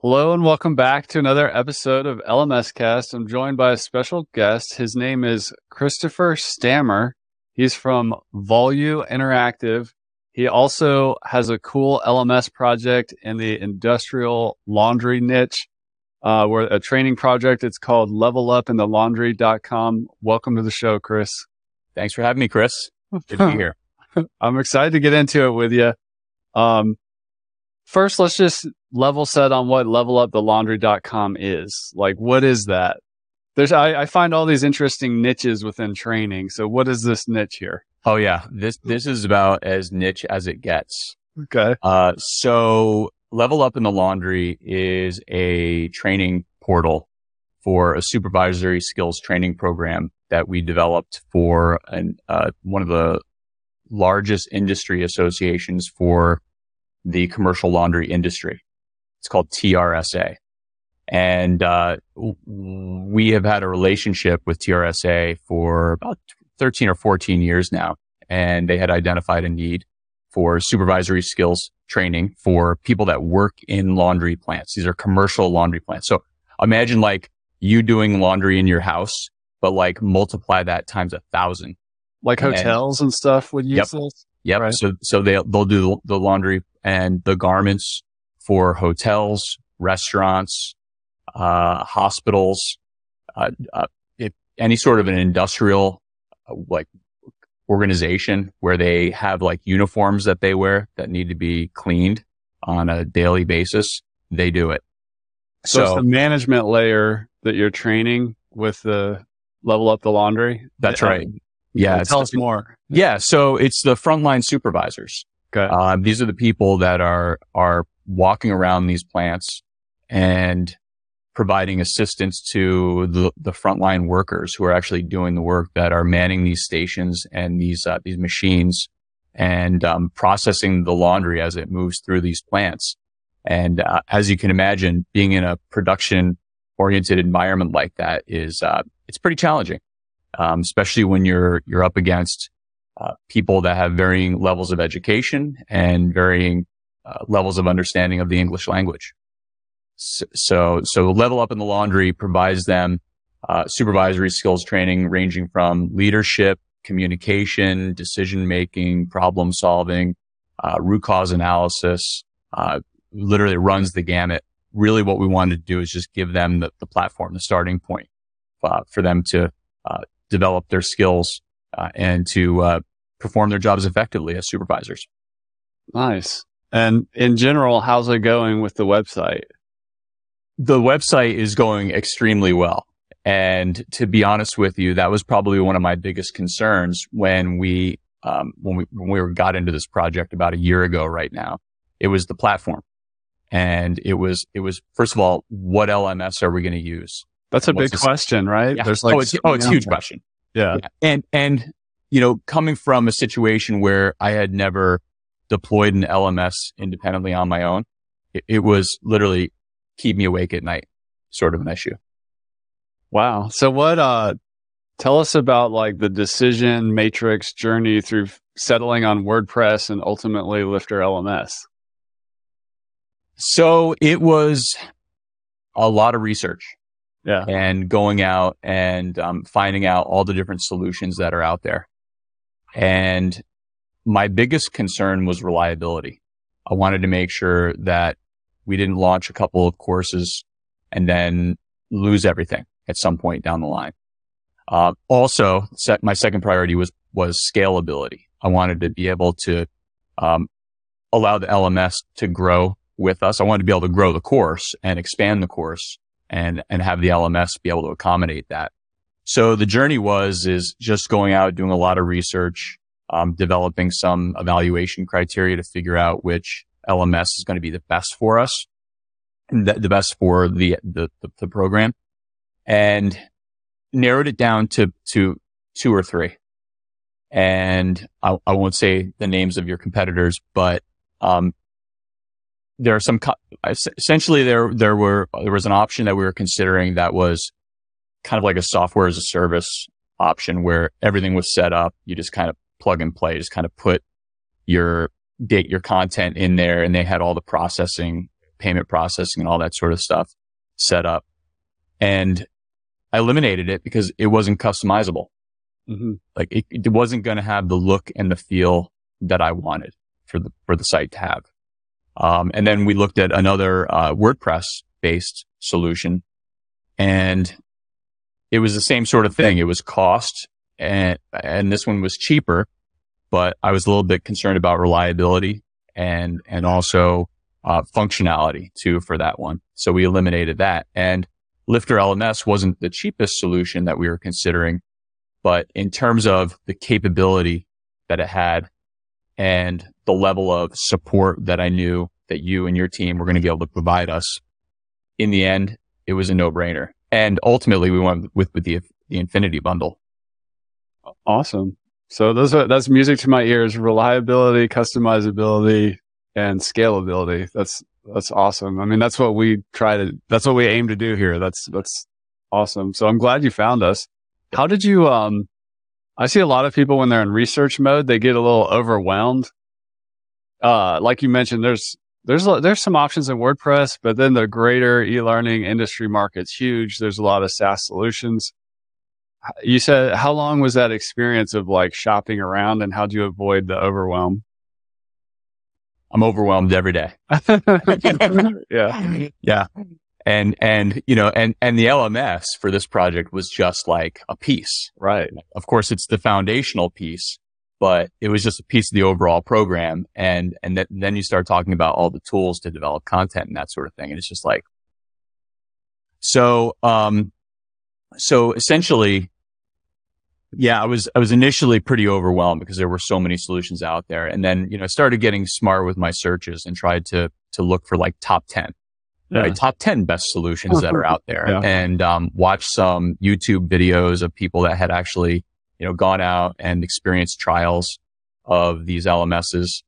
Hello and welcome back to another episode of LMS Cast. I'm joined by a special guest. His name is Christopher Stammer. He's from Volu Interactive. He also has a cool LMS project in the industrial laundry niche, uh, where a training project. It's called Level Up in the Laundry.com. Welcome to the show, Chris. Thanks for having me, Chris. Good to be here. I'm excited to get into it with you. Um, first, let's just level set on what levelupthelaundry.com is. Like, what is that? There's, I, I find all these interesting niches within training. So what is this niche here? Oh yeah. This, this is about as niche as it gets. Okay. Uh, so Level Up in the Laundry is a training portal for a supervisory skills training program that we developed for an, uh, one of the largest industry associations for the commercial laundry industry. It's called TRSA. And uh, we have had a relationship with TRSA for about 13 or 14 years now. And they had identified a need for supervisory skills training for people that work in laundry plants. These are commercial laundry plants. So imagine like you doing laundry in your house, but like multiply that times a thousand. Like hotels and, and stuff would use yep, this? Yep. Right. So, so they, they'll do the laundry and the garments for hotels, restaurants, uh, hospitals, uh, uh, if any sort of an industrial, uh, like organization where they have like uniforms that they wear that need to be cleaned on a daily basis, they do it. So, so it's the management layer that you're training with the level up the laundry. That's right. Yeah. Tell us more. Yeah. So it's the frontline supervisors. Okay. Uh, these are the people that are, are walking around these plants and providing assistance to the, the frontline workers who are actually doing the work that are manning these stations and these, uh, these machines and, um, processing the laundry as it moves through these plants. And, uh, as you can imagine, being in a production oriented environment like that is, uh, it's pretty challenging. Um, especially when you're, you're up against uh, people that have varying levels of education and varying uh, levels of understanding of the English language. So, so, so Level Up in the Laundry provides them uh, supervisory skills training ranging from leadership, communication, decision making, problem solving, uh, root cause analysis, uh, literally runs the gamut. Really what we wanted to do is just give them the, the platform, the starting point for them to develop their skills uh, and to uh, perform their jobs effectively as supervisors. Nice. And in general, how's it going with the website? The website is going extremely well. And to be honest with you, that was probably one of my biggest concerns when we, um, when we, when we got into this project about a year ago right now. It was the platform. And it was, it was, first of all, what LMS are we going to use? That's a big question, right? Yeah. There's like, oh, it's, oh, it's a huge question. Yeah. yeah. And, and you know, coming from a situation where I had never deployed an LMS independently on my own, it, it was literally keep me awake at night sort of an issue. Wow. So what, uh, tell us about like the decision matrix journey through settling on WordPress and ultimately Lifter LMS. So it was a lot of research. Yeah. And going out and um, finding out all the different solutions that are out there. And my biggest concern was reliability. I wanted to make sure that we didn't launch a couple of courses and then lose everything at some point down the line. Uh, also, set, my second priority was was scalability. I wanted to be able to um, allow the LMS to grow with us. I wanted to be able to grow the course and expand the course and and have the LMS be able to accommodate that. So the journey was, is just going out, doing a lot of research, um, developing some evaluation criteria to figure out which LMS is going to be the best for us and the, the best for the, the, the, the program and narrowed it down to, to two or three. And I, I won't say the names of your competitors, but, um, there are some, essentially there, there were, there was an option that we were considering that was kind of like a software as a service option where everything was set up. You just kind of plug and play, just kind of put your date, your content in there and they had all the processing, payment processing and all that sort of stuff set up. And I eliminated it because it wasn't customizable. Mm-hmm. Like it, it wasn't going to have the look and the feel that I wanted for the, for the site to have. Um, and then we looked at another, uh, WordPress based solution and it was the same sort of thing. It was cost and, and this one was cheaper, but I was a little bit concerned about reliability and, and also, uh, functionality too for that one. So we eliminated that and Lifter LMS wasn't the cheapest solution that we were considering, but in terms of the capability that it had and the level of support that I knew that you and your team were going to be able to provide us, in the end, it was a no brainer. And ultimately we went with, with the, the Infinity bundle. Awesome. So those are, that's music to my ears, reliability, customizability, and scalability. That's, that's awesome. I mean, that's what we try to, that's what we aim to do here. That's, that's awesome. So I'm glad you found us. How did you, um, I see a lot of people when they're in research mode, they get a little overwhelmed. Uh, like you mentioned, there's, there's, there's some options in WordPress, but then the greater e-learning industry market's huge. There's a lot of SaaS solutions. You said, how long was that experience of like shopping around and how do you avoid the overwhelm? I'm overwhelmed every day. yeah. Yeah. And, and, you know, and, and the LMS for this project was just like a piece. Right. Of course, it's the foundational piece, but it was just a piece of the overall program. And, and th- then you start talking about all the tools to develop content and that sort of thing. And it's just like, so, um, so essentially, yeah, I was, I was initially pretty overwhelmed because there were so many solutions out there. And then, you know, I started getting smart with my searches and tried to, to look for like top 10, yeah. right? Top 10 best solutions that are out there yeah. and, um, watch some YouTube videos of people that had actually, you know, gone out and experienced trials of these LMSs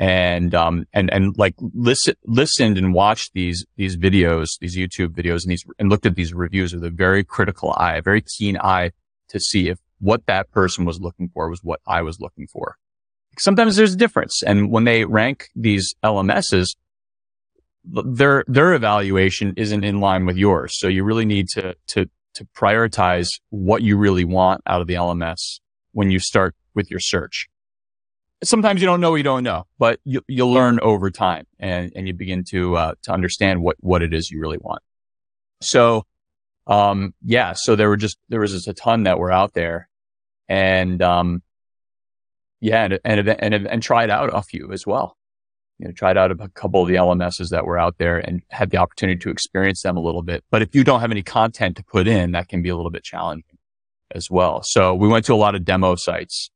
and, um, and, and like listen, listened and watched these, these videos, these YouTube videos and these, and looked at these reviews with a very critical eye, a very keen eye to see if what that person was looking for was what I was looking for. Sometimes there's a difference. And when they rank these LMSs, their, their evaluation isn't in line with yours. So you really need to, to, to prioritize what you really want out of the LMS when you start with your search. Sometimes you don't know you don't know, but you, you'll learn over time and, and you begin to, uh, to understand what, what it is you really want. So, um, yeah, so there were just, there was just a ton that were out there and um, yeah, and, and and and tried out a few as well. You know, tried out a couple of the LMSs that were out there and had the opportunity to experience them a little bit. But if you don't have any content to put in, that can be a little bit challenging as well. So we went to a lot of demo sites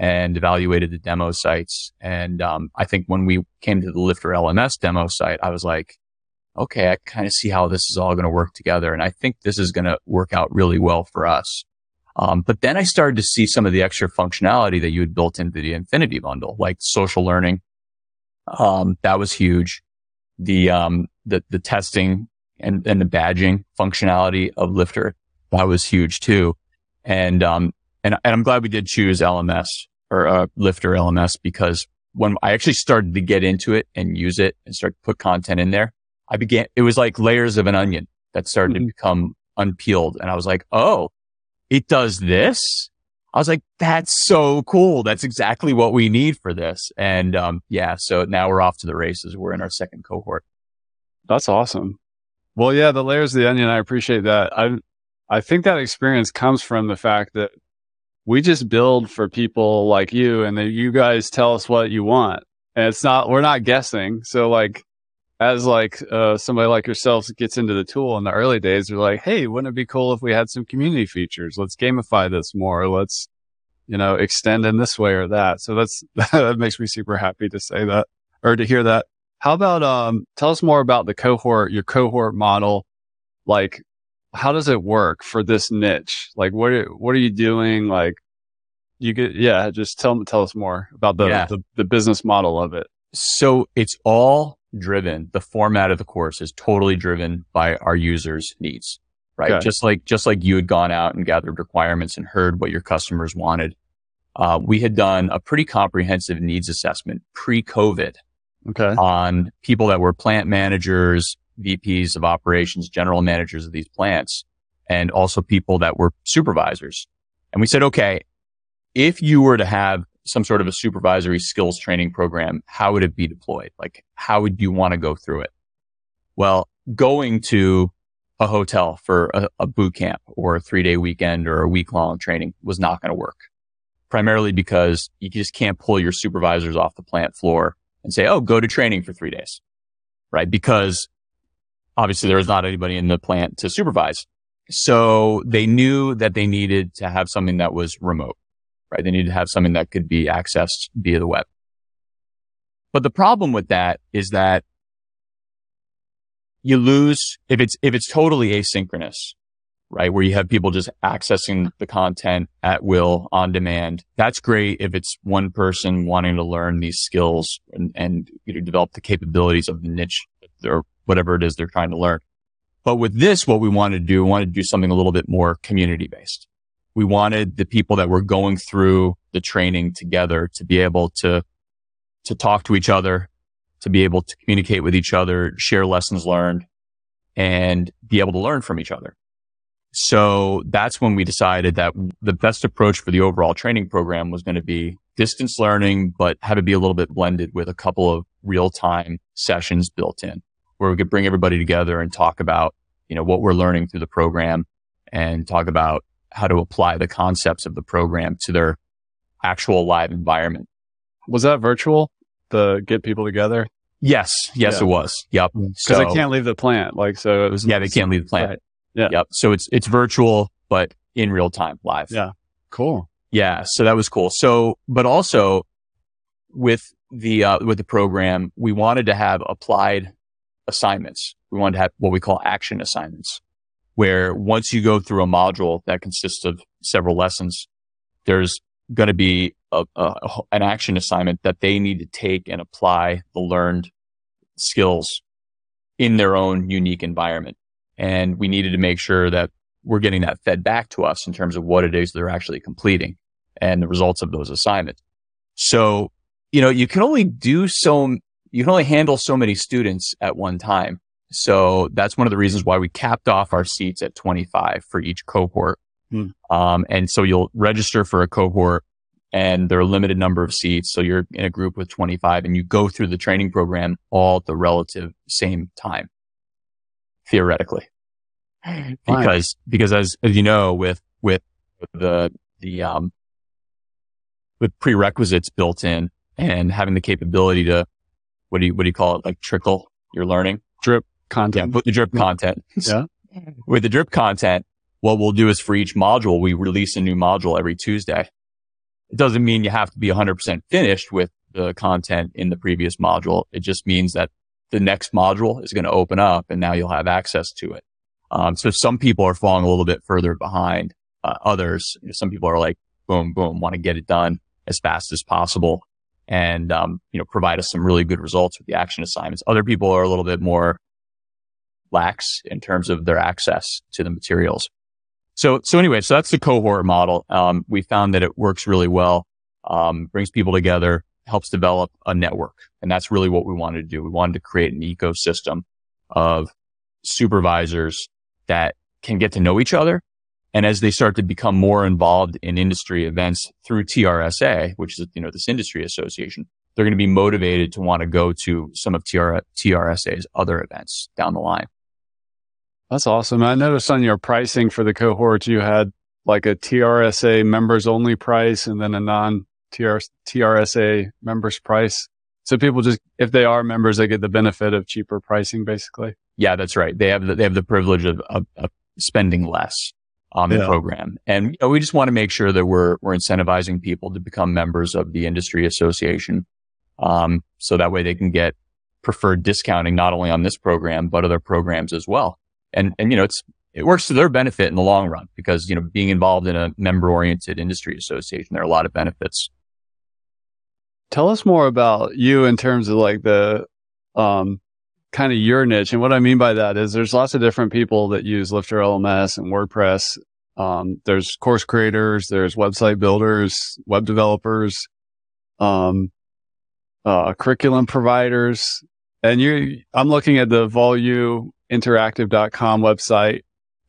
and evaluated the demo sites. And um, I think when we came to the Lifter LMS demo site, I was like, okay, I kind of see how this is all going to work together. And I think this is going to work out really well for us. Um, but then I started to see some of the extra functionality that you had built into the Infinity bundle, like social learning. Um, that was huge. The, um, the, the testing and, and the badging functionality of Lifter, that was huge too. And, um, and, and I'm glad we did choose LMS or, uh, Lifter LMS because when I actually started to get into it and use it and start to put content in there, I began, it was like layers of an onion that started mm-hmm. to become unpeeled. And I was like, Oh, it does this. I was like, that's so cool. That's exactly what we need for this. And, um, yeah, so now we're off to the races. We're in our second cohort. That's awesome. Well, yeah, the layers of the onion, I appreciate that. I, I think that experience comes from the fact that we just build for people like you and that you guys tell us what you want. And it's not, we're not guessing. So like, as like uh, somebody like yourself gets into the tool in the early days, they're like, "Hey, wouldn't it be cool if we had some community features? Let's gamify this more. Let's, you know, extend in this way or that." So that's that makes me super happy to say that or to hear that. How about um, tell us more about the cohort, your cohort model. Like, how does it work for this niche? Like, what are, what are you doing? Like, You could, yeah, just tell tell us more about the, Yeah. the the business model of it. So it's all driven. The format of the course is totally driven by our users' needs, right? Okay. Just like, just like you had gone out and gathered requirements and heard what your customers wanted. Uh, we had done a pretty comprehensive needs assessment pre-COVID Okay. on people that were plant managers, VPs of operations, general managers of these plants, and also people that were supervisors. And we said, okay, if you were to have some sort of a supervisory skills training program, how would it be deployed? Like, how would you want to go through it? Well, going to a hotel for a, a boot camp or a three day weekend or a week long training was not going to work. Primarily because you just can't pull your supervisors off the plant floor and say, oh, go to training for three days, right? Because obviously there was not anybody in the plant to supervise. So they knew that they needed to have something that was remote, right? They needed to have something that could be accessed via the web. But the problem with that is that you lose if it's, if it's totally asynchronous, right? Where you have people just accessing the content at will on demand. That's great if it's one person wanting to learn these skills and, and you know, develop the capabilities of the niche or whatever it is they're trying to learn. But with this, what we wanted to do, we wanted to do something a little bit more community based. We wanted the people that were going through the training together to be able to, to talk to each other, to be able to communicate with each other, share lessons learned and be able to learn from each other. So that's when we decided that the best approach for the overall training program was going to be distance learning, but had to be a little bit blended with a couple of real time sessions built in where we could bring everybody together and talk about, you know, what we're learning through the program and talk about how to apply the concepts of the program to their actual live environment. Was that virtual? The get people together Yes. Yes, Yeah. it was. Yep. because So, they can't leave the plant. Like so, it was yeah, they can't leave the plant. Right. Yeah. Yep. So it's, it's virtual, but in real time live. Yeah. Cool. Yeah, so that was cool. So, but also with the uh, with the program, we wanted to have applied assignments. We wanted to have what we call action assignments, where once you go through a module that consists of several lessons, there's going to be a, a, an action assignment that they need to take and apply the learned skills in their own unique environment. And we needed to make sure that we're getting that fed back to us in terms of what it is they're actually completing and the results of those assignments. So, you know, you can only do so, you can only handle so many students at one time. So that's one of the reasons why we capped off our seats at 25 for each cohort. Hmm. Um, and so you'll register for a cohort and there are a limited number of seats. So you're in a group with 25 and you go through the training program all at the relative same time, theoretically. Because, because as, as you know, with, with the, the, um, with prerequisites built in and having the capability to, what do you, what do you call it? Like trickle your learning? drip Content. Yeah, put the drip content. Yeah. With the drip content, what we'll do is for each module, we release a new module every Tuesday. It doesn't mean you have to be 100% finished with the content in the previous module. It just means that the next module is going to open up and now you'll have access to it. Um, so some people are falling a little bit further behind uh, others. You know, some people are like, boom, boom, want to get it done as fast as possible and, um, you know, provide us some really good results with the action assignments. Other people are a little bit more lax in terms of their access to the materials. So, so anyway, so that's the cohort model. Um, we found that it works really well, um, brings people together, helps develop a network. And that's really what we wanted to do. We wanted to create an ecosystem of supervisors that can get to know each other. And as they start to become more involved in industry events through TRSA, which is, you know, this industry association, they're going to be motivated to want to go to some of TR- TRSA's other events down the line. That's awesome. I noticed on your pricing for the cohort, you had like a TRSA members only price and then a non TRSA members price. So people just, if they are members, they get the benefit of cheaper pricing basically. Yeah, that's right. They have the, they have the privilege of, of, of spending less on the Yeah. program. And you know, we just want to make sure that we're, we're incentivizing people to become members of the industry association. Um, so that way they can get preferred discounting not only on this program, but other programs as well. And, and, you know, it's, it works to their benefit in the long run because, you know, being involved in a member oriented industry association, there are a lot of benefits. Tell us more about you in terms of like the, um, kind of your niche. And what I mean by that is there's lots of different people that use Lifter LMS and WordPress. Um, there's course creators, there's website builders, web developers, um, uh, curriculum providers. And you, I'm looking at the voluinteractive.com website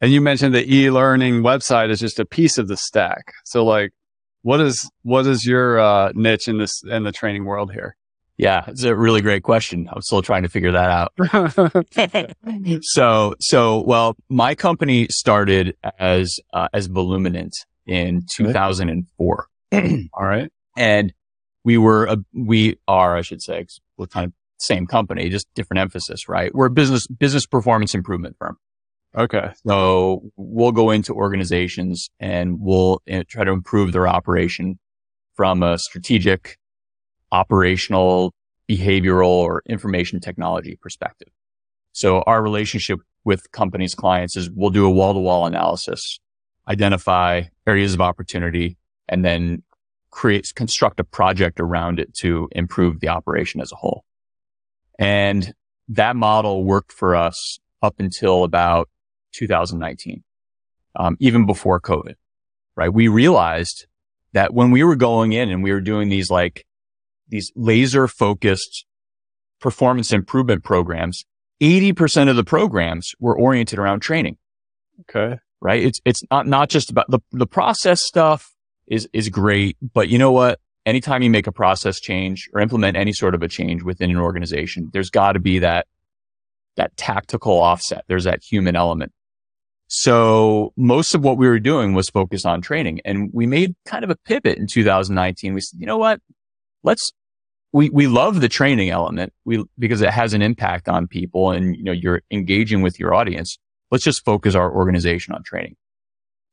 and you mentioned the e-learning website is just a piece of the stack. So like, what is, what is your, uh, niche in this, in the training world here? Yeah, it's a really great question. I'm still trying to figure that out. so, so, well, my company started as, uh, as Voluminant in 2004. All right. And we were, a, we are, I should say, we're kind of same company, just different emphasis, right? We're a business, business performance improvement firm. Okay. So we'll go into organizations and we'll uh, try to improve their operation from a strategic, operational, behavioral, or information technology perspective. So our relationship with companies, clients is we'll do a wall to wall analysis, identify areas of opportunity, and then create, construct a project around it to improve the operation as a whole. And that model worked for us up until about 2019, um, even before COVID, right? We realized that when we were going in and we were doing these like these laser focused performance improvement programs, 80% of the programs were oriented around training. Okay. Right. It's, it's not, not just about the, the process stuff is, is great, but you know what? Anytime you make a process change or implement any sort of a change within an organization, there's got to be that, that tactical offset. There's that human element. So most of what we were doing was focused on training and we made kind of a pivot in 2019. We said, you know what? Let's, we, we love the training element we, because it has an impact on people and, you know, you're engaging with your audience. Let's just focus our organization on training.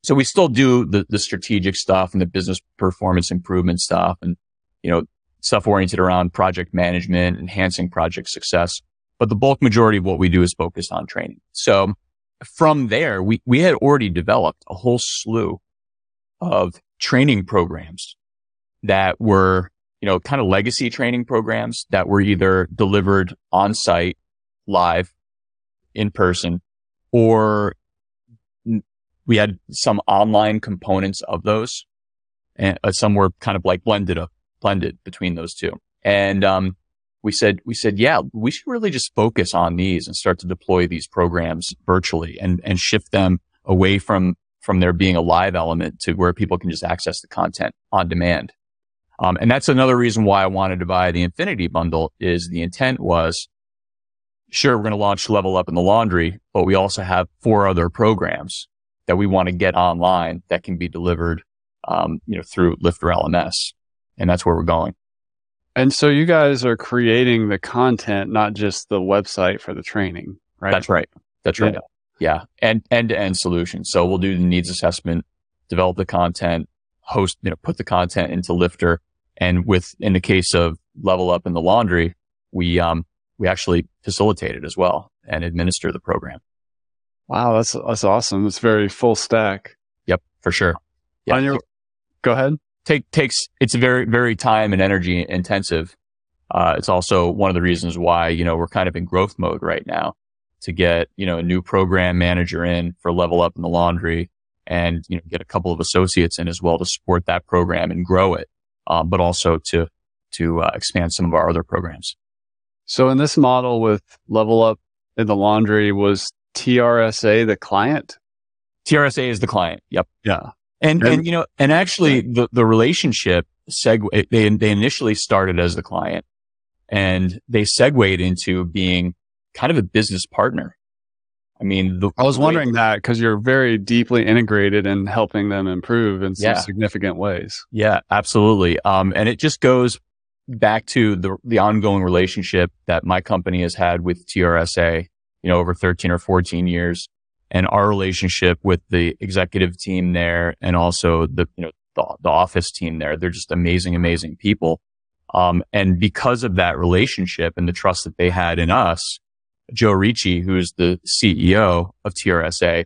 So we still do the, the strategic stuff and the business performance improvement stuff and, you know, stuff oriented around project management, enhancing project success. But the bulk majority of what we do is focused on training. So from there, we, we had already developed a whole slew of training programs that were, you know, kind of legacy training programs that were either delivered on site, live, in person, or we had some online components of those and uh, some were kind of like blended up, blended between those two. And, um, we said, we said, yeah, we should really just focus on these and start to deploy these programs virtually and, and shift them away from, from there being a live element to where people can just access the content on demand. Um, and that's another reason why I wanted to buy the Infinity bundle is the intent was, sure, we're going to launch Level Up in the Laundry, but we also have four other programs that we want to get online that can be delivered, um, you know, through Lifter LMS. And that's where we're going. And so you guys are creating the content, not just the website for the training, right? That's right. That's right. Yeah. yeah. And end to end solutions. So we'll do the needs assessment, develop the content, host, you know, put the content into Lifter. And with, in the case of level up in the laundry, we, um, we actually facilitate it as well and administer the program. Wow. That's, that's awesome. It's very full stack. Yep. For sure. Yeah. On your, go ahead take, takes, it's very, very time and energy intensive. Uh, it's also one of the reasons why, you know, we're kind of in growth mode right now to get, you know, a new program manager in for level up in the laundry and, you know, get a couple of associates in as well to support that program and grow it. Um, but also to, to uh, expand some of our other programs. So in this model with level up in the laundry was TRSA the client? TRSA is the client. Yep. Yeah. And, and, and, you know, and actually the, the relationship segue, they, they initially started as the client and they segued into being kind of a business partner. I mean, the, I was wondering that because you're very deeply integrated in helping them improve in some yeah. significant ways. Yeah, absolutely. Um, and it just goes back to the, the ongoing relationship that my company has had with TRSA, you know, over 13 or 14 years and our relationship with the executive team there and also the, you know, the, the office team there. They're just amazing, amazing people. Um, and because of that relationship and the trust that they had in us, Joe Ricci, who's the CEO of TRSA,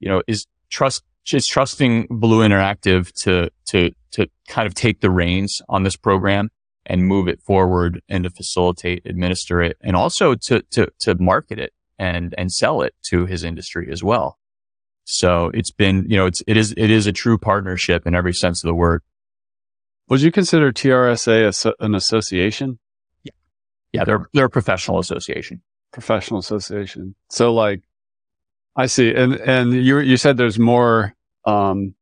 you know, is trust, just trusting Volu Interactive to, to, to kind of take the reins on this program and move it forward and to facilitate, administer it, and also to, to, to market it and, and sell it to his industry as well. So it's been, you know, it's, it is, it is a true partnership in every sense of the word. Would you consider TRSA an association? Yeah. Yeah. They're, they're a professional association. Professional association. So like, I see. And, and you, you said there's more, um,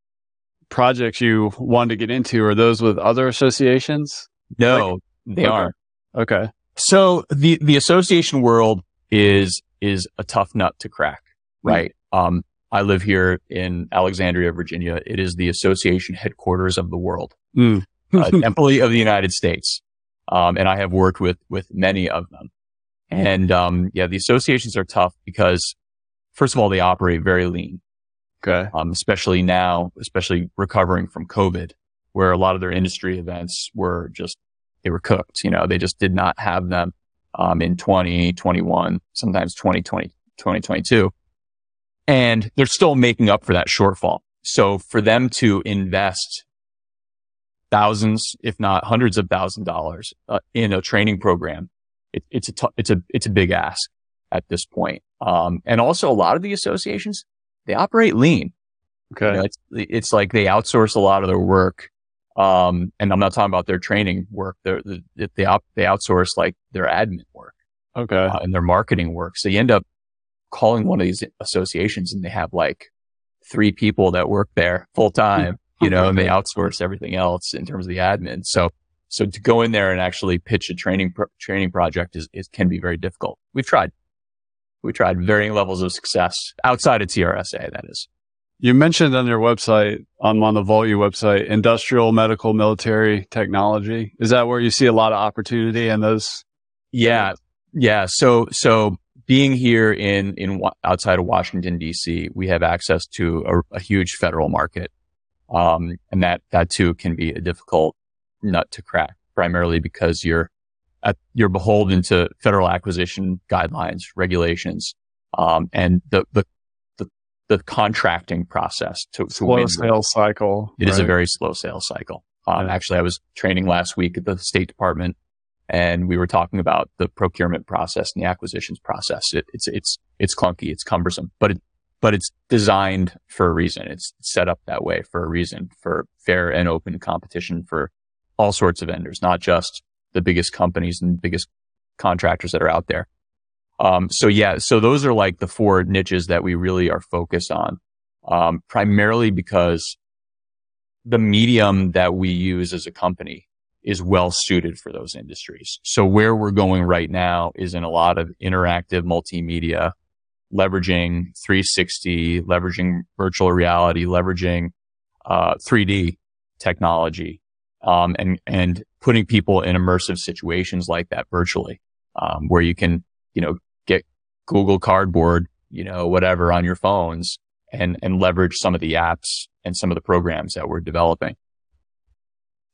projects you want to get into. Are those with other associations? No, like, they okay. aren't. Okay. So the, the association world is, is a tough nut to crack, hmm. right? Mm. Um, I live here in Alexandria, Virginia. It is the association headquarters of the world, mm. uh, employee of the United States. Um, and I have worked with, with many of them. And, um, yeah, the associations are tough because first of all, they operate very lean. Okay. Um, especially now, especially recovering from COVID, where a lot of their industry events were just, they were cooked. You know, they just did not have them, um, in 2021, sometimes 2020, 2022 and they're still making up for that shortfall. So for them to invest thousands, if not hundreds of thousand dollars uh, in a training program, it, it's a t- it's a it's a big ask at this point. Um, and also a lot of the associations they operate lean. Okay, you know, it's it's like they outsource a lot of their work. Um, and I'm not talking about their training work. They're, they they op- they outsource like their admin work. Okay, uh, and their marketing work. So you end up calling one of these associations and they have like three people that work there full time, you know, and they outsource everything else in terms of the admin. So, so to go in there and actually pitch a training, pro- training project is, is, can be very difficult. We've tried. We tried varying levels of success outside of TRSA, that is. You mentioned on your website, on, on the Volu website, industrial, medical, military technology. Is that where you see a lot of opportunity in those? Yeah. Yeah. So, so being here in in outside of Washington D.C., we have access to a, a huge federal market, um, and that that too can be a difficult nut to crack. Primarily because you're at, you're beholden to federal acquisition guidelines, regulations, um, and the, the the the contracting process to, to slow sales cycle. It right? is a very slow sales cycle. Um, yeah. Actually, I was training last week at the State Department and we were talking about the procurement process and the acquisitions process. It, it's it's it's clunky, it's cumbersome, but it but it's designed for a reason. It's set up that way for a reason, for fair and open competition for all sorts of vendors, not just the biggest companies and biggest contractors that are out there. Um, so yeah, so those are like the four niches that we really are focused on, um, primarily because the medium that we use as a company is well suited for those industries. So where we're going right now is in a lot of interactive multimedia, leveraging 360, leveraging virtual reality, leveraging uh, 3D technology, um, and and putting people in immersive situations like that virtually, um, where you can you know get Google Cardboard, you know whatever on your phones, and and leverage some of the apps and some of the programs that we're developing.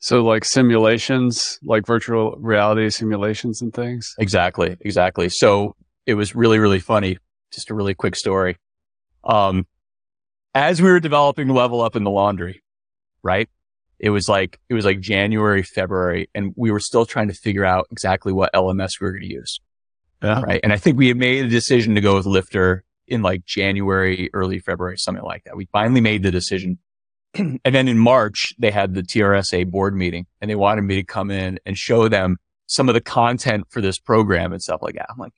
So like simulations, like virtual reality simulations and things? Exactly. Exactly. So it was really, really funny. Just a really quick story. Um, as we were developing level up in the laundry, right? It was like, it was like January, February, and we were still trying to figure out exactly what LMS we were going to use. Yeah. Right. And I think we had made a decision to go with Lifter in like January, early February, something like that. We finally made the decision and then in March, they had the TRSA board meeting and they wanted me to come in and show them some of the content for this program and stuff like that. I'm like,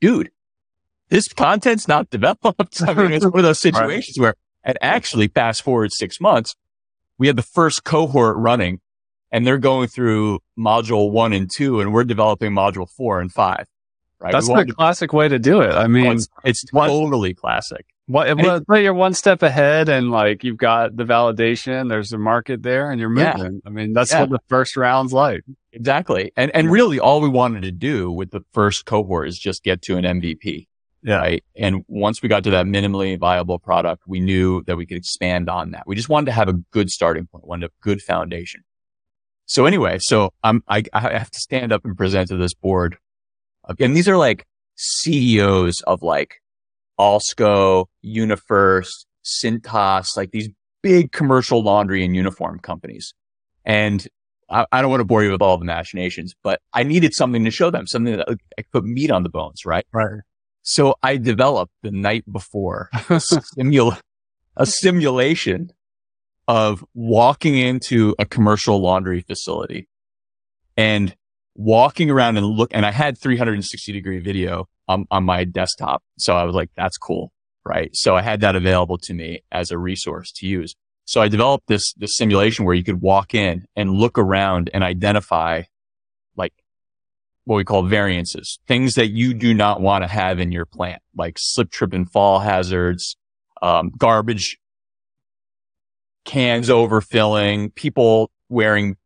dude, this content's not developed. I mean, it's one of those situations right. where, and actually fast forward six months, we had the first cohort running and they're going through module one and two and we're developing module four and five. Right. That's the classic way to do it. I mean, it's, it's totally classic. What, well, but you're one step ahead and like you've got the validation, there's a market there and you're moving. Yeah. I mean, that's yeah. what the first round's like. Exactly. And and really all we wanted to do with the first cohort is just get to an MVP. Yeah. Right. And once we got to that minimally viable product, we knew that we could expand on that. We just wanted to have a good starting point, wanted a good foundation. So anyway, so I'm, I, I have to stand up and present to this board. And these are like CEOs of like Alsco, UniFirst, Cintas, like these big commercial laundry and uniform companies. And I, I, don't want to bore you with all the machinations, but I needed something to show them, something that I could put meat on the bones, right? Right. So I developed the night before a, simula- a simulation of walking into a commercial laundry facility and walking around and look, and I had 360 degree video on, on my desktop. So I was like, that's cool. Right. So I had that available to me as a resource to use. So I developed this, this simulation where you could walk in and look around and identify what we call variances, things that you do not want to have in your plant, like slip, trip and fall hazards, um, garbage cans overfilling, people wearing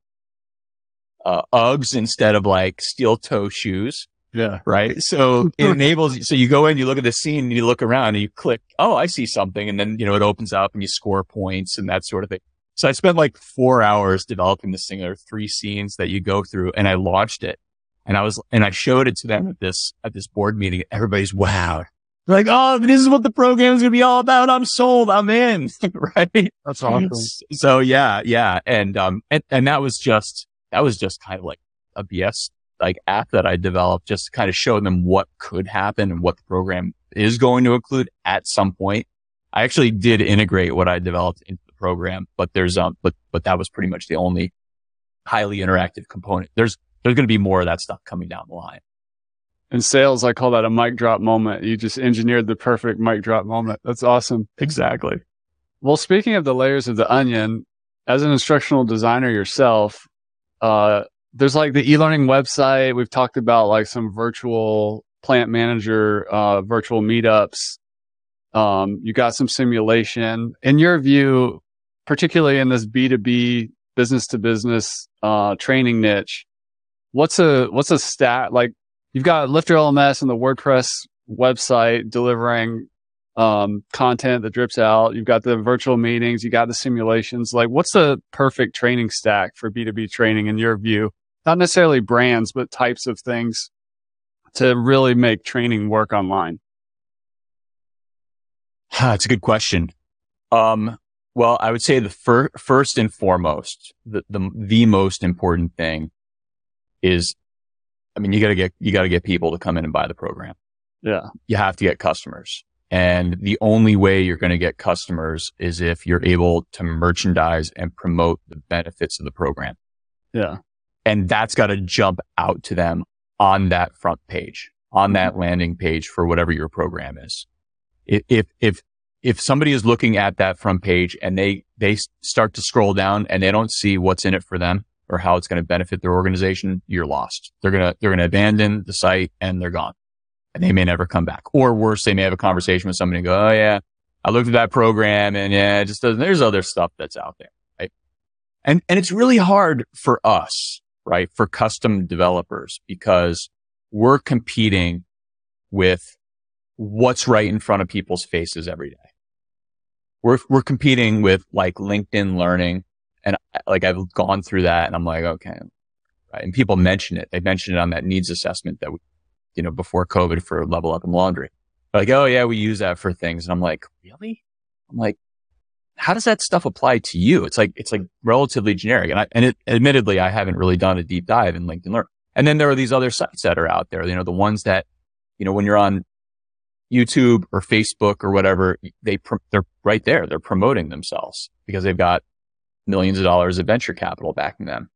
uh, Uggs instead of like steel toe shoes. Yeah. Right. So it enables, so you go in, you look at the scene and you look around and you click, oh, I see something. And then, you know, it opens up and you score points and that sort of thing. So I spent like four hours developing this thing. There are three scenes that you go through and I launched it and I was, and I showed it to them at this, at this board meeting. Everybody's wow. They're like, oh, this is what the program is going to be all about. I'm sold. I'm in. right. That's awesome. So yeah, yeah. And, um, and, and that was just, that was just kind of like a BS like app that I developed just to kind of show them what could happen and what the program is going to include at some point. I actually did integrate what I developed into the program, but there's, um, but, but that was pretty much the only highly interactive component. There's, there's going to be more of that stuff coming down the line. In sales, I call that a mic drop moment. You just engineered the perfect mic drop moment. That's awesome. Exactly. Well, speaking of the layers of the onion, as an instructional designer yourself, uh, there's like the e-learning website. We've talked about like some virtual plant manager, uh, virtual meetups. Um, you got some simulation. In your view, particularly in this B2B business to business, uh, training niche, what's a, what's a stat? Like you've got Lifter LMS and the WordPress website delivering um, content that drips out. You've got the virtual meetings, you got the simulations. Like, what's the perfect training stack for B2B training in your view? Not necessarily brands, but types of things to really make training work online. That's a good question. Um, well, I would say the fir- first and foremost, the, the, the most important thing is, I mean, you gotta get, you gotta get people to come in and buy the program. Yeah. You have to get customers. And the only way you're going to get customers is if you're able to merchandise and promote the benefits of the program. Yeah. And that's got to jump out to them on that front page, on mm-hmm. that landing page for whatever your program is. If, if, if somebody is looking at that front page and they, they start to scroll down and they don't see what's in it for them or how it's going to benefit their organization, you're lost. They're going to, they're going to abandon the site and they're gone and they may never come back. Or worse, they may have a conversation with somebody and go, Oh yeah, I looked at that program and yeah, it just doesn't, there's other stuff that's out there. Right. And, and it's really hard for us, right? For custom developers because we're competing with what's right in front of people's faces every day. We're, we're competing with like LinkedIn learning. And like I've gone through that and I'm like, okay. Right. And people mention it. They mention it on that needs assessment that we you know, before COVID for level up and laundry. Like, oh yeah, we use that for things. And I'm like, really? I'm like, how does that stuff apply to you? It's like, it's like relatively generic. And I, and it, admittedly, I haven't really done a deep dive in LinkedIn Learn. And then there are these other sites that are out there, you know, the ones that, you know, when you're on YouTube or Facebook or whatever, they, they're right there. They're promoting themselves because they've got millions of dollars of venture capital backing them.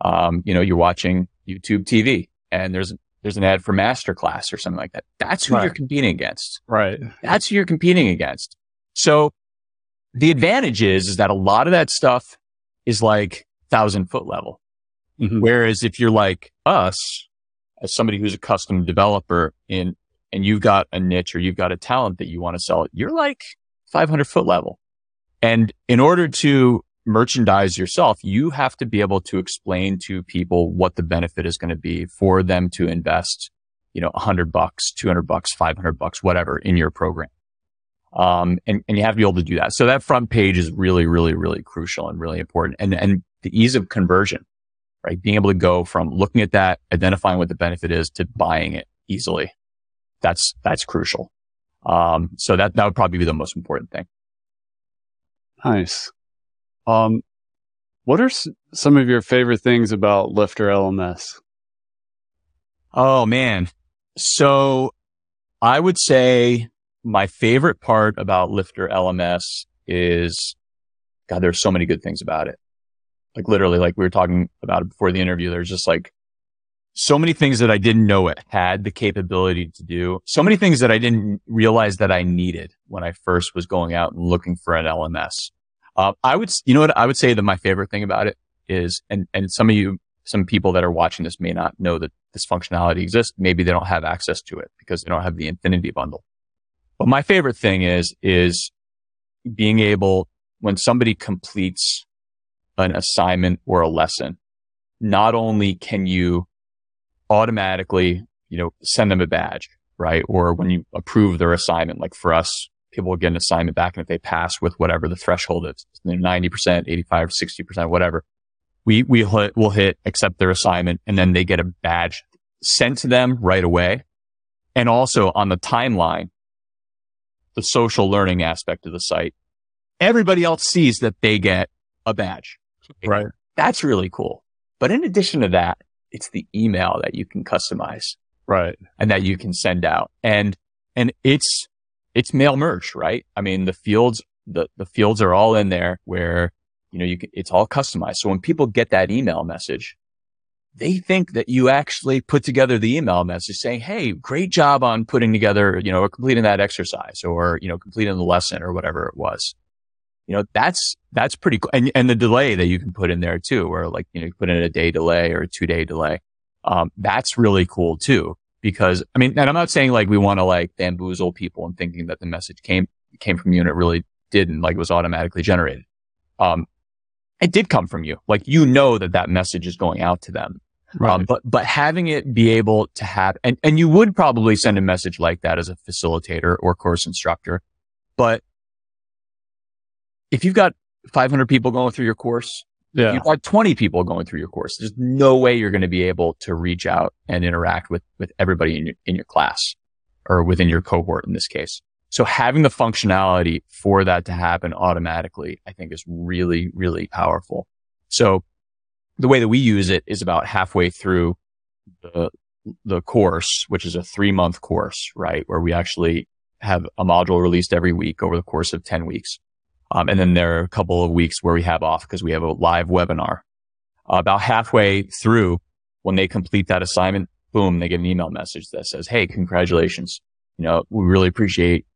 Um, you know, you're watching YouTube TV and there's there's an ad for masterclass or something like that. That's who right. you're competing against. Right. That's who you're competing against. So the advantage is, is that a lot of that stuff is like thousand foot level. Mm-hmm. Whereas if you're like us, as somebody who's a custom developer in, and you've got a niche or you've got a talent that you want to sell, you're like 500 foot level. And in order to merchandise yourself, you have to be able to explain to people what the benefit is going to be for them to invest, you know, a hundred bucks, 200 bucks, 500 bucks, whatever in your program. Um, and, and you have to be able to do that. So that front page is really, really, really crucial and really important. And, and the ease of conversion, right? Being able to go from looking at that, identifying what the benefit is to buying it easily. That's, that's crucial. Um, so that, that would probably be the most important thing. Nice. Um, what are s- some of your favorite things about Lifter LMS? Oh man. So I would say my favorite part about Lifter LMS is God, there's so many good things about it. Like literally, like we were talking about it before the interview, there's just like so many things that I didn't know it had the capability to do. So many things that I didn't realize that I needed when I first was going out and looking for an LMS. Uh, I would, you know what? I would say that my favorite thing about it is, and, and some of you, some people that are watching this may not know that this functionality exists. Maybe they don't have access to it because they don't have the infinity bundle. But my favorite thing is, is being able, when somebody completes an assignment or a lesson, not only can you automatically, you know, send them a badge, right? Or when you approve their assignment, like for us, people will get an assignment back and if they pass with whatever the threshold is, 90%, 85, 60%, whatever, we, we hit, will hit accept their assignment and then they get a badge sent to them right away. And also on the timeline, the social learning aspect of the site, everybody else sees that they get a badge. Right. That's really cool. But in addition to that, it's the email that you can customize Right. and that you can send out. And, and it's, it's mail merge, right? I mean, the fields, the, the fields are all in there where, you know, you can, it's all customized. So when people get that email message, they think that you actually put together the email message saying, Hey, great job on putting together, you know, or completing that exercise or, you know, completing the lesson or whatever it was. You know, that's, that's pretty cool. And, and the delay that you can put in there too, where like, you know, you put in a day delay or a two day delay. Um, that's really cool too, because I mean, and I'm not saying like we want to like bamboozle people and thinking that the message came, came from you and it really didn't, like it was automatically generated. Um, it did come from you. Like you know that that message is going out to them. Right. Um, but, but having it be able to have, and, and you would probably send a message like that as a facilitator or course instructor. But if you've got 500 people going through your course, yeah. you've got 20 people going through your course. There's no way you're going to be able to reach out and interact with, with everybody in your, in your class or within your cohort in this case. So having the functionality for that to happen automatically, I think is really, really powerful. So the way that we use it is about halfway through the, the course, which is a three month course, right? Where we actually have a module released every week over the course of 10 weeks. Um, and then there are a couple of weeks where we have off because we have a live webinar. Uh, about halfway through, when they complete that assignment, boom, they get an email message that says, Hey, congratulations. You know, we really appreciate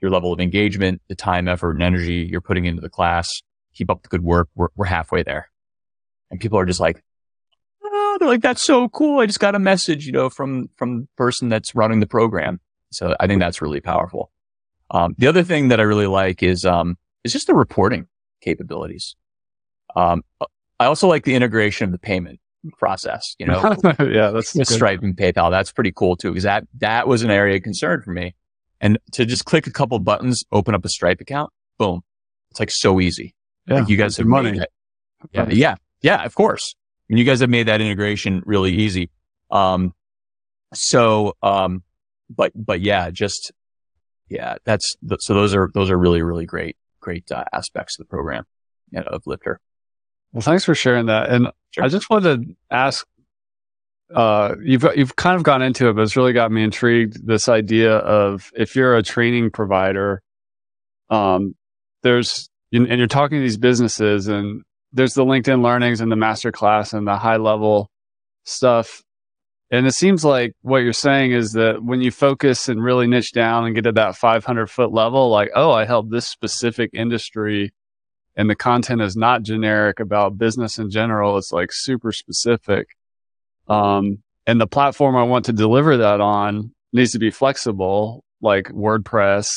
your level of engagement, the time, effort, and energy you're putting into the class. Keep up the good work. We're, we're halfway there. And people are just like, oh, they're like, that's so cool. I just got a message, you know, from, from the person that's running the program. So I think that's really powerful. Um, the other thing that I really like is, um, is just the reporting capabilities. Um, I also like the integration of the payment process, you know, yeah, that's with good. Stripe and PayPal. That's pretty cool too, because that, that was an area of concern for me. And to just click a couple buttons, open up a Stripe account, boom. It's like so easy. Yeah. Like you guys have money. Yeah, yeah, yeah, of course. I mean, you guys have made that integration really easy. Um, so, um, but, but yeah, just, yeah, that's, th- so those are, those are really, really great, great uh, aspects of the program of Lifter. Well, thanks for sharing that. And Sure. I just wanted to ask, uh, you've, you've kind of gone into it, but it's really got me intrigued. This idea of if you're a training provider, um, there's, and you're talking to these businesses and there's the LinkedIn learnings and the master class and the high level stuff. And it seems like what you're saying is that when you focus and really niche down and get to that 500 foot level, like, oh, I help this specific industry and the content is not generic about business in general. It's like super specific. Um, and the platform I want to deliver that on needs to be flexible, like WordPress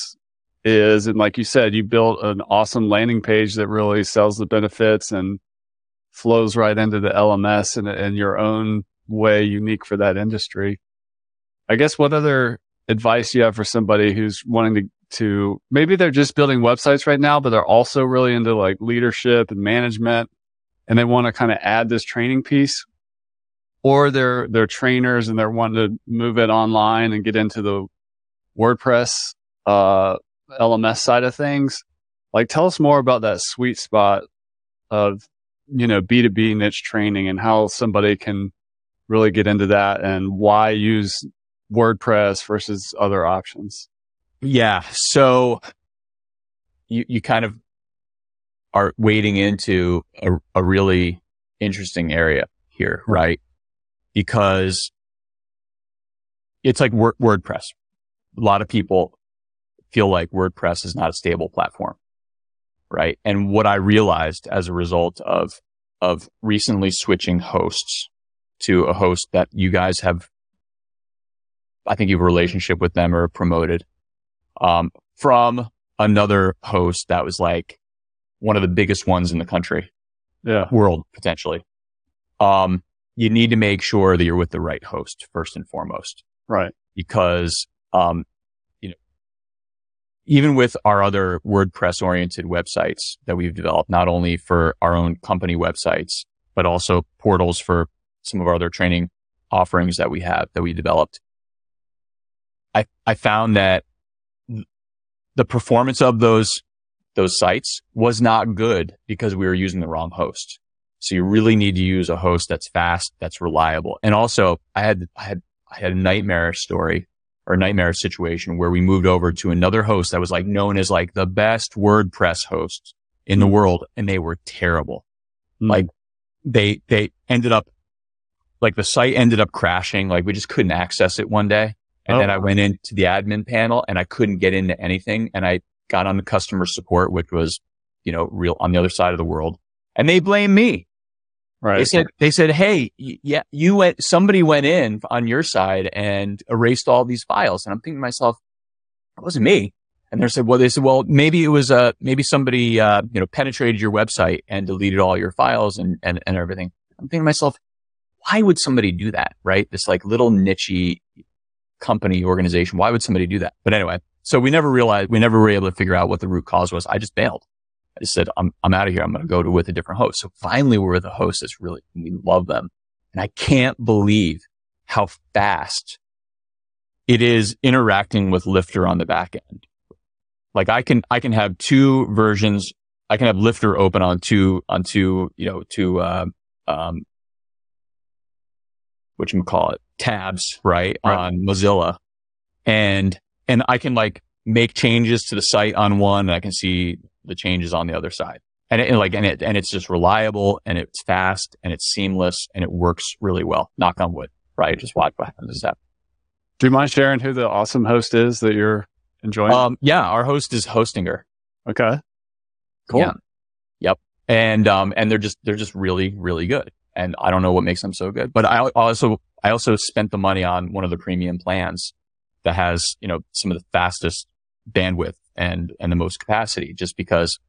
is. And like you said, you built an awesome landing page that really sells the benefits and flows right into the LMS and in your own way unique for that industry. I guess what other advice you have for somebody who's wanting to to maybe they're just building websites right now, but they're also really into like leadership and management and they want to kind of add this training piece or they're, they're trainers and they're wanting to move it online and get into the WordPress, uh, LMS side of things. Like, tell us more about that sweet spot of, you know, B2B niche training and how somebody can really get into that and why use WordPress versus other options. Yeah. So you, you kind of are wading into a, a really interesting area here, right? Because it's like WordPress. A lot of people feel like WordPress is not a stable platform, right? And what I realized as a result of of recently switching hosts to a host that you guys have, I think you have a relationship with them or promoted, um, from another host that was like one of the biggest ones in the country, yeah, world potentially. Um, you need to make sure that you're with the right host first and foremost, right? Because, um, you know, even with our other WordPress oriented websites that we've developed, not only for our own company websites, but also portals for some of our other training offerings that we have that we developed. I, I found that the performance of those, those sites was not good because we were using the wrong host. So you really need to use a host that's fast, that's reliable. And also I had, I had, I had a nightmare story or a nightmare situation where we moved over to another host that was like known as like the best WordPress host in the hmm. world. And they were terrible. Mm. Like they, they ended up like the site ended up crashing. Like we just couldn't access it one day. And oh. then I went into the admin panel and I couldn't get into anything. And I got on the customer support, which was, you know, real on the other side of the world. And they blame me. Right. They said, they said, Hey, yeah, you went, somebody went in on your side and erased all these files. And I'm thinking to myself, it wasn't me. And they said, well, they said, well, maybe it was, uh, maybe somebody, uh, you know, penetrated your website and deleted all your files and, and, and everything. I'm thinking to myself, why would somebody do that? Right. This like little nichey company organization. Why would somebody do that? But anyway, so we never realized, we never were able to figure out what the root cause was. I just bailed. I just said, I'm, I'm out of here. I'm going to go to with a different host. So finally we're a host that's really, we love them. And I can't believe how fast it is interacting with Lifter on the back end. Like I can, I can have two versions. I can have Lifter open on two, on two, you know, two, uh, um, what you call it, tabs, right, right, on Mozilla. And, and I can like make changes to the site on one and I can see the changes on the other side. And, it, and like, and it, and it's just reliable and it's fast and it's seamless and it works really well. Knock on wood, right? Just watch what happens. Do you mind sharing who the awesome host is that you're enjoying? Um, yeah, our host is Hostinger. Okay. Cool. Yeah. Yep. And, um, and they're just, they're just really, really good and I don't know what makes them so good. But I also I also spent the money on one of the premium plans that has you know some of the fastest bandwidth and and the most capacity, just because.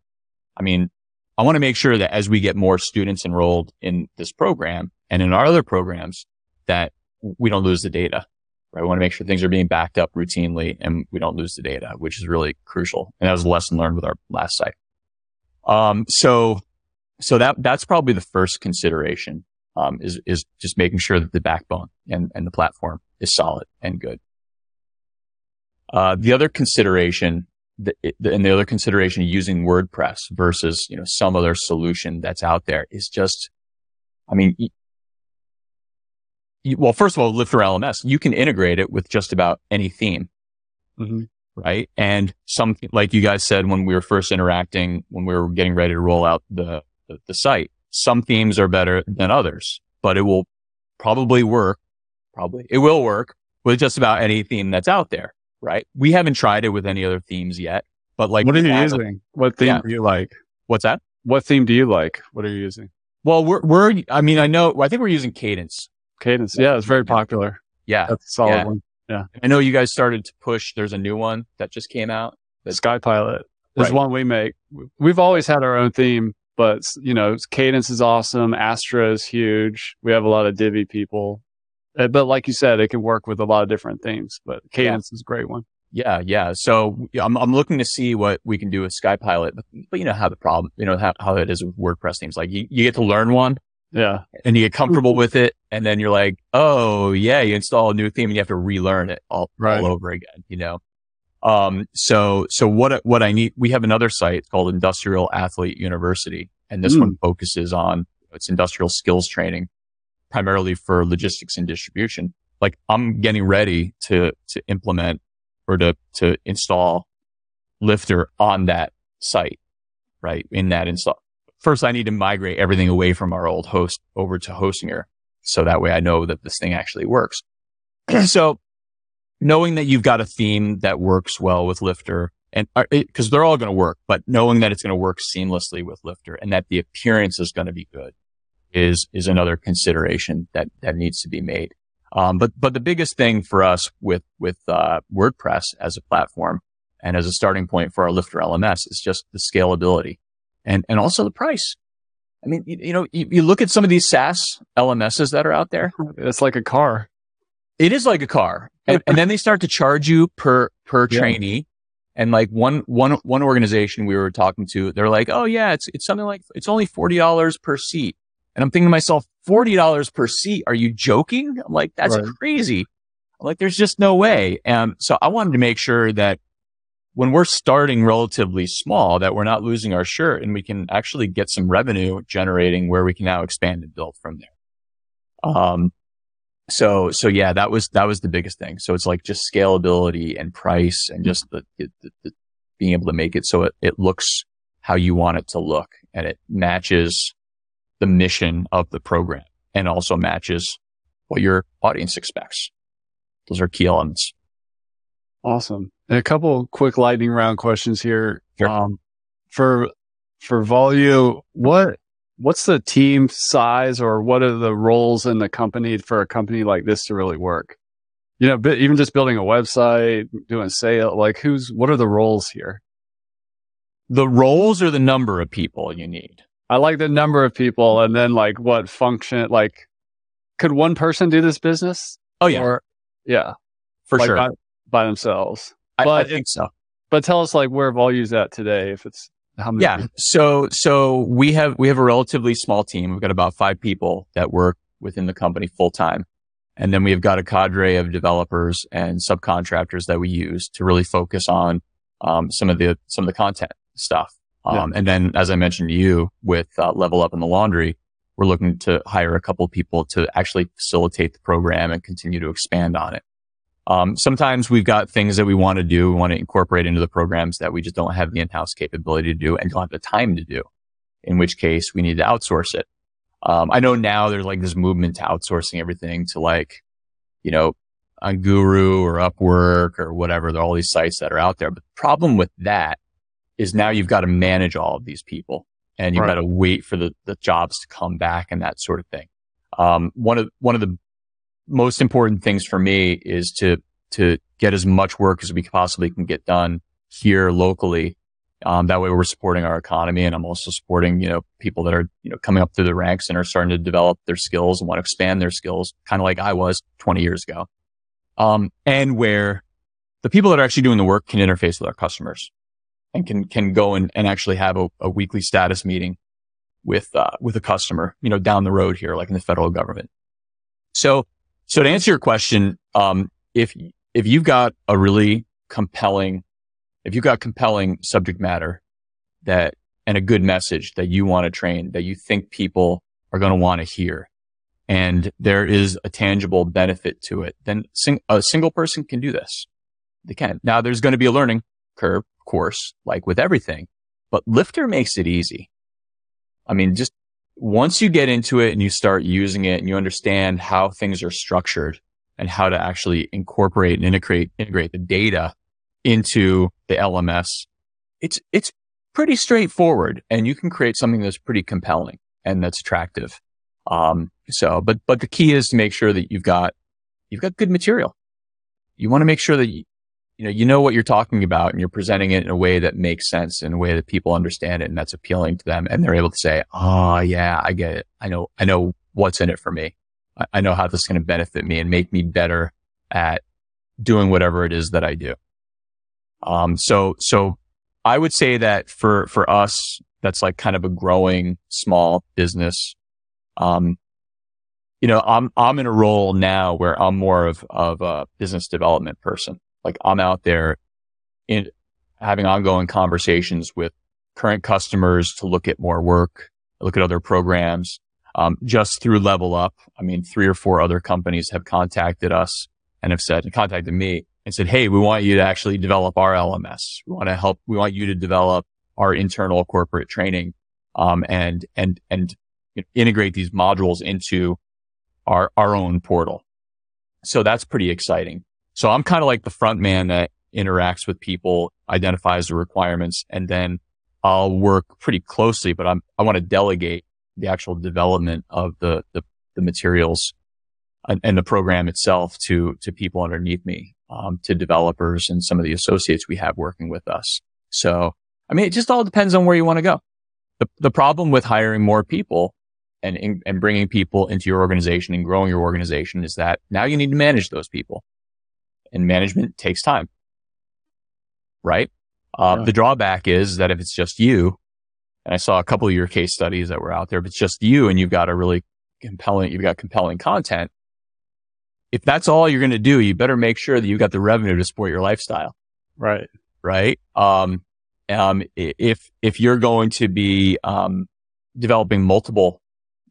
I mean, I want to make sure that as we get more students enrolled in this program and in our other programs, that we don't lose the data. Right? We want to make sure things are being backed up routinely and we don't lose the data, which is really crucial. And that was a lesson learned with our last site. Um, so so that that's probably the first consideration um, is is just making sure that the backbone and and the platform is solid and good. Uh, the other consideration, the, the, and the other consideration using WordPress versus you know some other solution that's out there is just, I mean, you, well, first of all, Lifter LMS, you can integrate it with just about any theme. Mm-hmm right? And some, like you guys said when we were first interacting, when we were getting ready to roll out the the, the site. Some themes are better than others, but it will probably work. Probably it will work with just about any theme that's out there, right? We haven't tried it with any other themes yet, but like, what are you using? what theme yeah. do you like? What's that? What theme do you like? What are you using? Well, we're, we're, I mean, I know, I think we're using Kadence. Kadence. Yeah. It's very popular. Yeah. That's a solid yeah. one. Yeah. I know you guys started to push. There's a new one that just came out. SkyPilot is right. one we make. We've always had our own theme, but you know, Kadence is awesome. Astra is huge. We have a lot of Divi people, uh, but like you said, it can work with a lot of different themes. But Kadence yeah. is a great one. Yeah, yeah. So I'm I'm looking to see what we can do with SkyPilot, but, but you know how the problem, you know how, how it is with WordPress themes. Like you, you get to learn one, yeah, and you get comfortable with it, and then you're like, oh yeah, you install a new theme and you have to relearn it all right. all over again. You know, Um, so, so what, what I need, we have another site called Industrial Athlete University, and this mm. one focuses on it's industrial skills training, primarily for logistics and distribution. Like I'm getting ready to, to implement or to, to install lifter on that site, right? In that install. First, I need to migrate everything away from our old host over to Hostinger. So that way I know that this thing actually works. so knowing that you've got a theme that works well with Lifter and because uh, they're all going to work, but knowing that it's going to work seamlessly with Lifter and that the appearance is going to be good is, is another consideration that, that needs to be made. Um, but, but the biggest thing for us with, with, uh, WordPress as a platform and as a starting point for our Lifter LMS is just the scalability and, and also the price. I mean, you, you know, you, you, look at some of these SaaS LMSs that are out there. It's like a car. It is like a car. And, and then they start to charge you per, per yeah. trainee. And like one, one, one organization we were talking to, they're like, Oh yeah, it's, it's something like, it's only $40 per seat. And I'm thinking to myself, $40 per seat. Are you joking? I'm like, that's right. crazy. I'm like, there's just no way. And so I wanted to make sure that when we're starting relatively small, that we're not losing our shirt and we can actually get some revenue generating where we can now expand and build from there. Um, so, so yeah, that was, that was the biggest thing. So it's like just scalability and price and just the, the, the being able to make it so it, it looks how you want it to look and it matches the mission of the program and also matches what your audience expects. Those are key elements. Awesome. And a couple quick lightning round questions here. Sure. Um, for for Volu, what what's the team size or what are the roles in the company for a company like this to really work? You know, even just building a website, doing sale, like who's what are the roles here? The roles or the number of people you need? I like the number of people and then like what function like could one person do this business? Oh yeah. Or, yeah. For like sure. By, by themselves. I, but I think so. But tell us like where Volu's at today if it's how many Yeah. People? So so we have we have a relatively small team. We've got about five people that work within the company full time. And then we've got a cadre of developers and subcontractors that we use to really focus on um, some of the some of the content stuff. Um, yeah. And then, as I mentioned to you, with uh, Level Up in the Laundry, we're looking to hire a couple people to actually facilitate the program and continue to expand on it. Um, sometimes we've got things that we want to do, we want to incorporate into the programs that we just don't have the in-house capability to do and don't have the time to do. In which case, we need to outsource it. Um, I know now there's like this movement to outsourcing everything to like, you know, on Guru or Upwork or whatever. There are all these sites that are out there. But the problem with that is now you've got to manage all of these people and you've right. got to wait for the, the jobs to come back and that sort of thing. Um, one of, one of the most important things for me is to, to get as much work as we possibly can get done here locally. Um, that way we're supporting our economy and I'm also supporting, you know, people that are, you know, coming up through the ranks and are starting to develop their skills and want to expand their skills, kind of like I was 20 years ago. Um, and where the people that are actually doing the work can interface with our customers and can can go and, and actually have a, a weekly status meeting with uh, with a customer, you know, down the road here, like in the federal government. So, so to answer your question, um, if if you've got a really compelling, if you've got compelling subject matter that and a good message that you want to train, that you think people are going to want to hear, and there is a tangible benefit to it, then sing, a single person can do this. They can. Now, there's going to be a learning curve of course, like with everything, but Lifter makes it easy. I mean, just once you get into it and you start using it and you understand how things are structured and how to actually incorporate and integrate, integrate the data into the LMS, it's, it's pretty straightforward and you can create something that's pretty compelling and that's attractive. Um, so, but, but the key is to make sure that you've got, you've got good material. You want to make sure that you, know, you know what you're talking about and you're presenting it in a way that makes sense in a way that people understand it and that's appealing to them. And they're able to say, Oh yeah, I get it. I know, I know what's in it for me. I, I know how this is going to benefit me and make me better at doing whatever it is that I do. Um, so, so I would say that for, for us, that's like kind of a growing small business. Um, you know, I'm, I'm in a role now where I'm more of, of a business development person. Like I'm out there in having ongoing conversations with current customers to look at more work, look at other programs. Um, just through Level Up, I mean, three or four other companies have contacted us and have said, contacted me and said, Hey, we want you to actually develop our LMS. We want to help. We want you to develop our internal corporate training, um, and, and, and integrate these modules into our, our own portal. So that's pretty exciting. So I'm kind of like the front man that interacts with people, identifies the requirements, and then I'll work pretty closely, but I'm, I want to delegate the actual development of the, the, the materials and, and, the program itself to, to people underneath me, um, to developers and some of the associates we have working with us. So, I mean, it just all depends on where you want to go. The, the problem with hiring more people and, and bringing people into your organization and growing your organization is that now you need to manage those people and management takes time. Right. Uh, yeah. The drawback is that if it's just you, and I saw a couple of your case studies that were out there, if it's just you and you've got a really compelling, you've got compelling content. If that's all you're going to do, you better make sure that you've got the revenue to support your lifestyle. Right. Right. Um, um, if, if you're going to be, um, developing multiple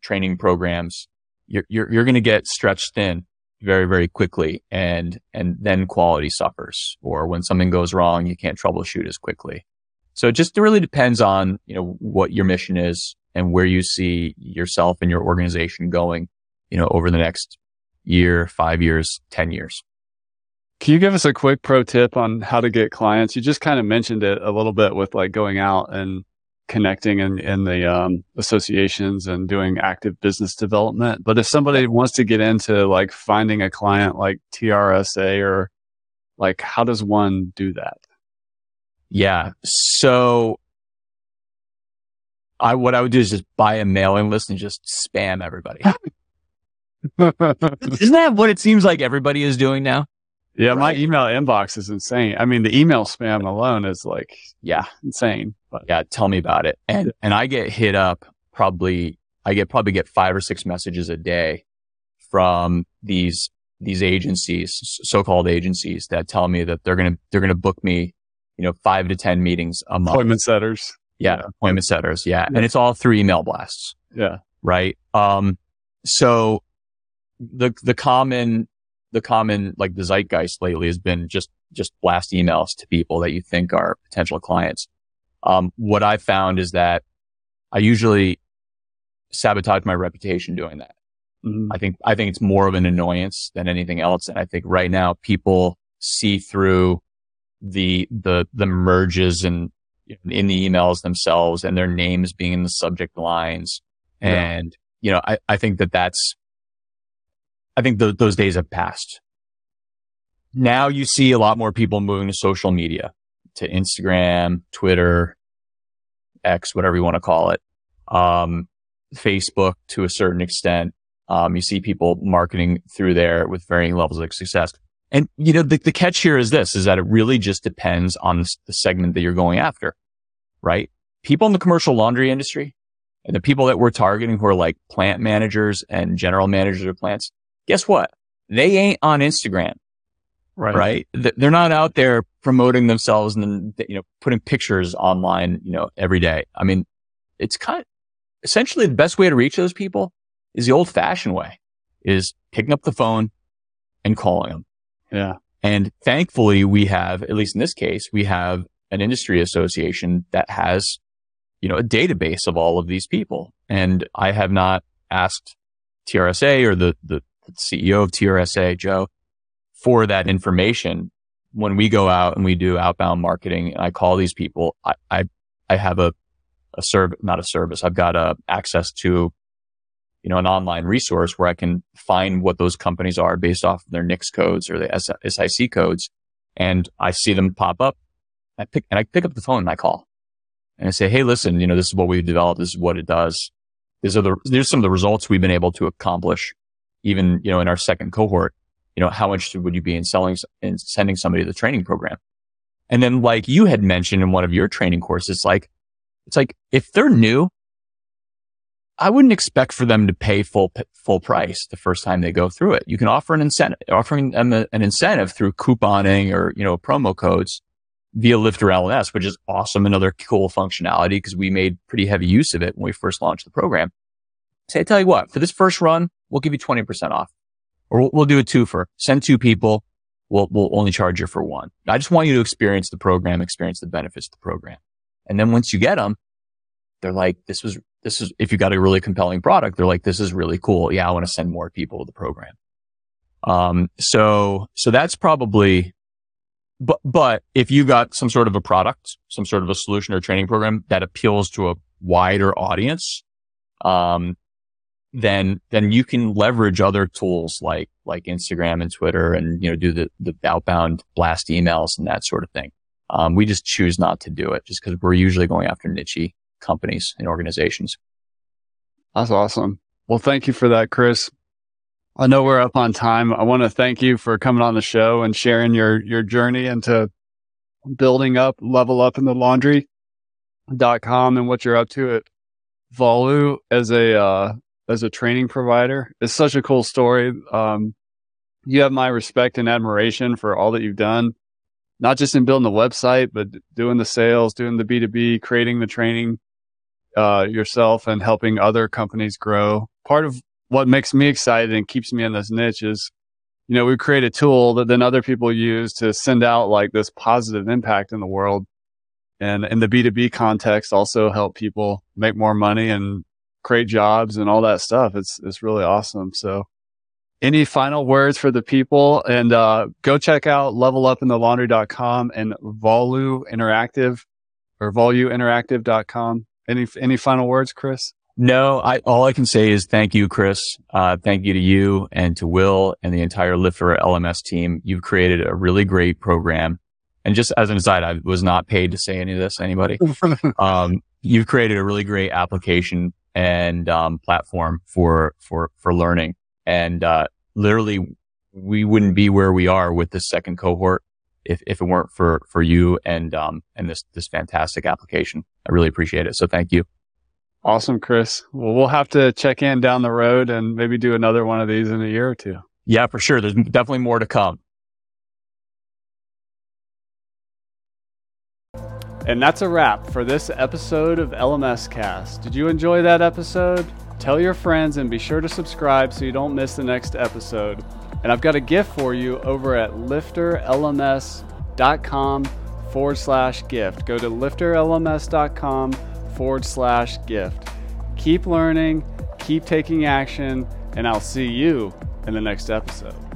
training programs, you're, you're, you're going to get stretched thin very, very quickly and, and then quality suffers. Or when something goes wrong, you can't troubleshoot as quickly. So it just really depends on, you know, what your mission is and where you see yourself and your organization going, you know, over the next year, five years, 10 years. Can you give us a quick pro tip on how to get clients? You just kind of mentioned it a little bit with like going out and connecting in, in the um, associations and doing active business development. But if somebody wants to get into like finding a client like TRSA or like, how does one do that? Yeah. So I, what I would do is just buy a mailing list and just spam everybody. Isn't that what it seems like everybody is doing now? Yeah, right. my email inbox is insane. I mean, the email spam alone is like, yeah, insane. But yeah, tell me about it. And and I get hit up probably I get probably get five or six messages a day from these these agencies, so-called agencies that tell me that they're going to they're going to book me, you know, 5 to 10 meetings a month. Appointment setters. Yeah, yeah. appointment setters, yeah. yeah. And it's all through email blasts. Yeah. Right? Um so the the common the common like the zeitgeist lately has been just just blast emails to people that you think are potential clients. Um, what I found is that I usually sabotage my reputation doing that. Mm-hmm. I think I think it's more of an annoyance than anything else, and I think right now people see through the the the merges and in the emails themselves and their names being in the subject lines, and yeah. you know I I think that that's I think th- those days have passed. Now you see a lot more people moving to social media, to Instagram, Twitter, X, whatever you want to call it, um, Facebook to a certain extent. Um, you see people marketing through there with varying levels of success. And, you know, the, the catch here is this, is that it really just depends on the segment that you're going after, right? People in the commercial laundry industry and the people that we're targeting who are like plant managers and general managers of plants, guess what? They ain't on Instagram. Right. right. They're not out there promoting themselves and then, you know, putting pictures online, you know, every day. I mean, it's kind of essentially the best way to reach those people is the old fashioned way is picking up the phone and calling them. Yeah. And thankfully we have, at least in this case, we have an industry association that has, you know, a database of all of these people. And I have not asked TRSA or the, the CEO of TRSA, Joe, for that information. When we go out and we do outbound marketing and I call these people, I, I, I have a, a serve, not a service. I've got a uh, access to, you know, an online resource where I can find what those companies are based off of their NAICS codes or the SIC codes. And I see them pop up. I pick, and I pick up the phone and I call and I say, Hey, listen, you know, this is what we've developed. This is what it does. These are the, there's some of the results we've been able to accomplish even, you know, in our second cohort, you know, how interested would you be in selling, in sending somebody to the training program? And then like you had mentioned in one of your training courses, like, it's like if they're new, I wouldn't expect for them to pay full, full price the first time they go through it. You can offer an incentive, offering them a, an incentive through couponing or, you know, promo codes. via Lifter LMS, which is awesome. Another cool functionality because we made pretty heavy use of it when we first launched the program. Say, I tell you what, for this first run, we'll give you 20% off or we'll, do a two for send two people. We'll, we'll only charge you for one. I just want you to experience the program, experience the benefits of the program. And then once you get them, they're like, this was, this is, if you got a really compelling product, they're like, this is really cool. Yeah. I want to send more people to the program. Um, so, so that's probably, but, but if you got some sort of a product, some sort of a solution or training program that appeals to a wider audience, um, then, then you can leverage other tools like, like Instagram and Twitter and, you know, do the, the outbound blast emails and that sort of thing. Um, we just choose not to do it just because we're usually going after niche companies and organizations. That's awesome. Well, thank you for that, Chris. I know we're up on time. I want to thank you for coming on the show and sharing your, your journey into building up, level up in the laundry.com and what you're up to at Volu as a, uh, as a training provider. It's such a cool story. Um, you have my respect and admiration for all that you've done, not just in building the website, but doing the sales, doing the B2B, creating the training, uh, yourself and helping other companies grow. Part of what makes me excited and keeps me in this niche is, you know, we create a tool that then other people use to send out like this positive impact in the world. And in the B2B context, also help people make more money and create jobs and all that stuff. It's, it's really awesome. So any final words for the people and, uh, go check out levelupinthelaundry.com and Volu Interactive or voluinteractive.com. Any, any final words, Chris? No, I, all I can say is thank you, Chris. Uh, thank you to you and to Will and the entire Lifter LMS team. You've created a really great program. And just as an aside, I was not paid to say any of this, anybody. um, you've created a really great application and, um, platform for, for, for learning. And, uh, literally we wouldn't be where we are with the second cohort if, if it weren't for, for you and, um, and this, this fantastic application. I really appreciate it. So thank you. Awesome, Chris. Well, we'll have to check in down the road and maybe do another one of these in a year or two. Yeah, for sure. There's definitely more to come. And that's a wrap for this episode of LMScast. Did you enjoy that episode? Tell your friends and be sure to subscribe so you don't miss the next episode. And I've got a gift for you over at lifterlms.com forward slash gift. Go to lifterlms.com forward slash gift. Keep learning, keep taking action, and I'll see you in the next episode.